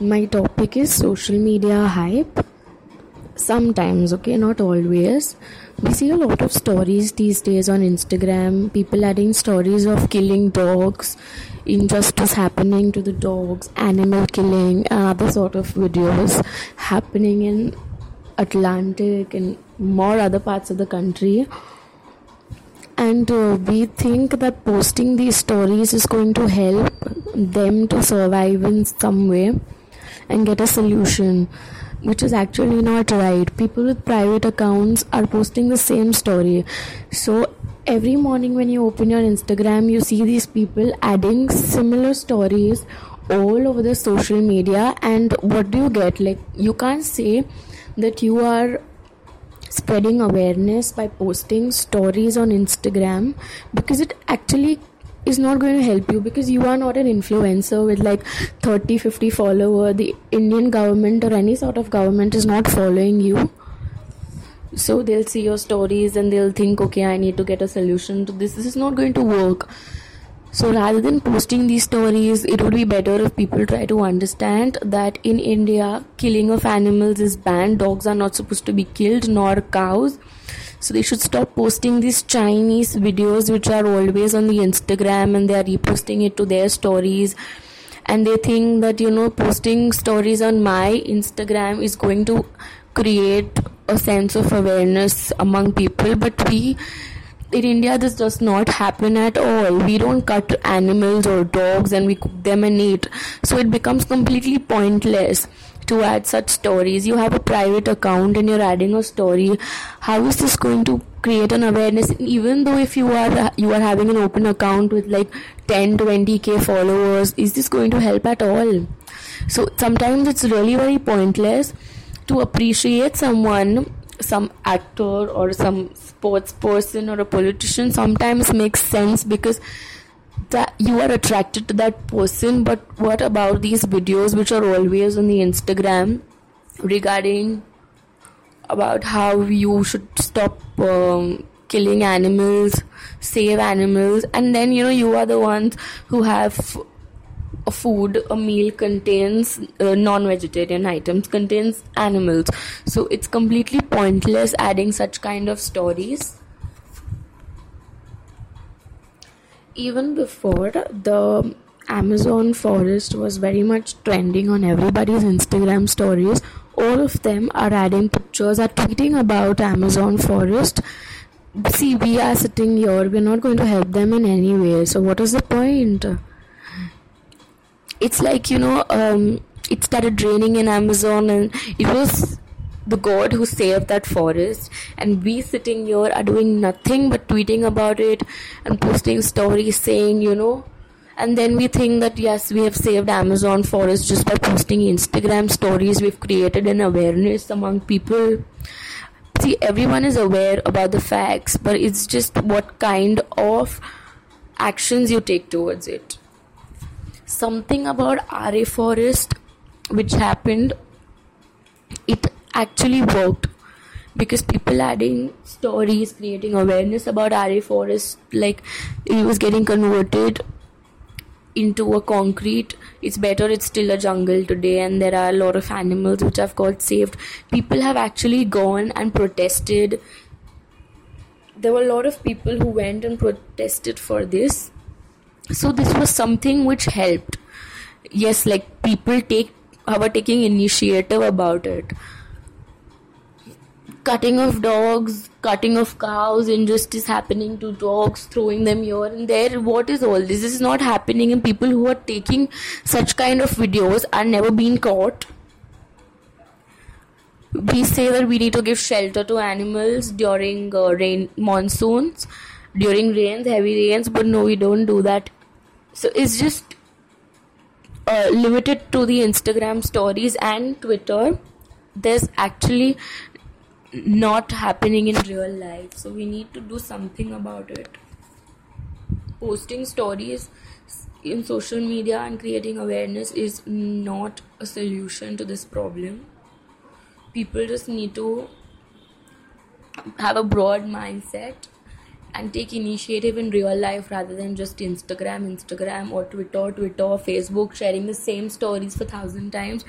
my topic is social media hype. Sometimes, okay, not always. We see a lot of stories these days on Instagram, people adding stories of killing dogs, injustice happening to the dogs, animal killing, and other sort of videos happening in Atlantic and more other parts of the country and uh, we think that posting these stories is going to help them to survive in some way and get a solution which is actually not right. People with private accounts are posting the same story. So every morning when you open your instagram you see these people adding similar stories all over the social media. And what do you get? Like you can't say that you are spreading awareness by posting stories on Instagram because it actually is not going to help you because you are not an influencer with like 30 50 follower. The indian government or any sort of government is not following you. So they'll see your stories and they'll think okay i need to get a solution. To this this is not going to work so rather than posting these stories, it would be better if people try to understand that in India, killing of animals is banned. Dogs are not supposed to be killed, nor cows. So they should stop posting these Chinese videos which are always on the Instagram and they are reposting it to their stories. And they think that, you know, posting stories on my Instagram is going to create a sense of awareness among people. But we in India, this does not happen at all. We don't cut animals or dogs and we cook them and eat. So it becomes completely pointless to add such stories. You have a private account and you're adding a story. How is this going to create an awareness? Even though if you are you are having an open account with like 10, 20k followers, is this going to help at all? So sometimes it's really very pointless to appreciate someone some actor or some sports person or a politician sometimes makes sense because that you are attracted to that person but what about these videos which are always on the instagram regarding about how you should stop um, killing animals save animals and then you know you are the ones who have a food a meal contains uh, non-vegetarian items contains animals. So it's completely pointless adding such kind of stories. Even before the amazon forest was very much trending on everybody's instagram stories. All of them are adding pictures are tweeting about amazon forest. See we are sitting here we're not going to help them in any way. So what is the point it's like you know um, it started raining in amazon and it was the god who saved that forest and we sitting here are doing nothing but tweeting about it and posting stories saying you know and then we think that yes we have saved amazon forest just by posting instagram stories. We've created an awareness among people. See everyone is aware about the facts but it's just what kind of actions you take towards it something about Aarey Forest which happened, it actually worked because people adding stories, creating awareness about Aarey Forest, like it was getting converted into a concrete. It's better, it's still a jungle today, and there are a lot of animals which have got saved. People have actually gone and protested. There were a lot of people who went and protested for this so this was something which helped. Yes like people take were taking initiative about it. Cutting of dogs cutting of cows injustice happening to dogs throwing them here and there. What is all this? this is not happening and people who are taking such kind of videos are never being caught. We say that we need to give shelter to animals during uh, rain monsoons during rains heavy rains but no we don't do that so it's just uh, limited to the instagram stories and twitter. There's actually not happening in real life. So we need to do something about it. Posting stories in social media and creating awareness is not a solution to this problem. People just need to have a broad mindset and take initiative in real life rather than just Instagram, Instagram, or Twitter, Twitter, Facebook, sharing the same stories for thousand times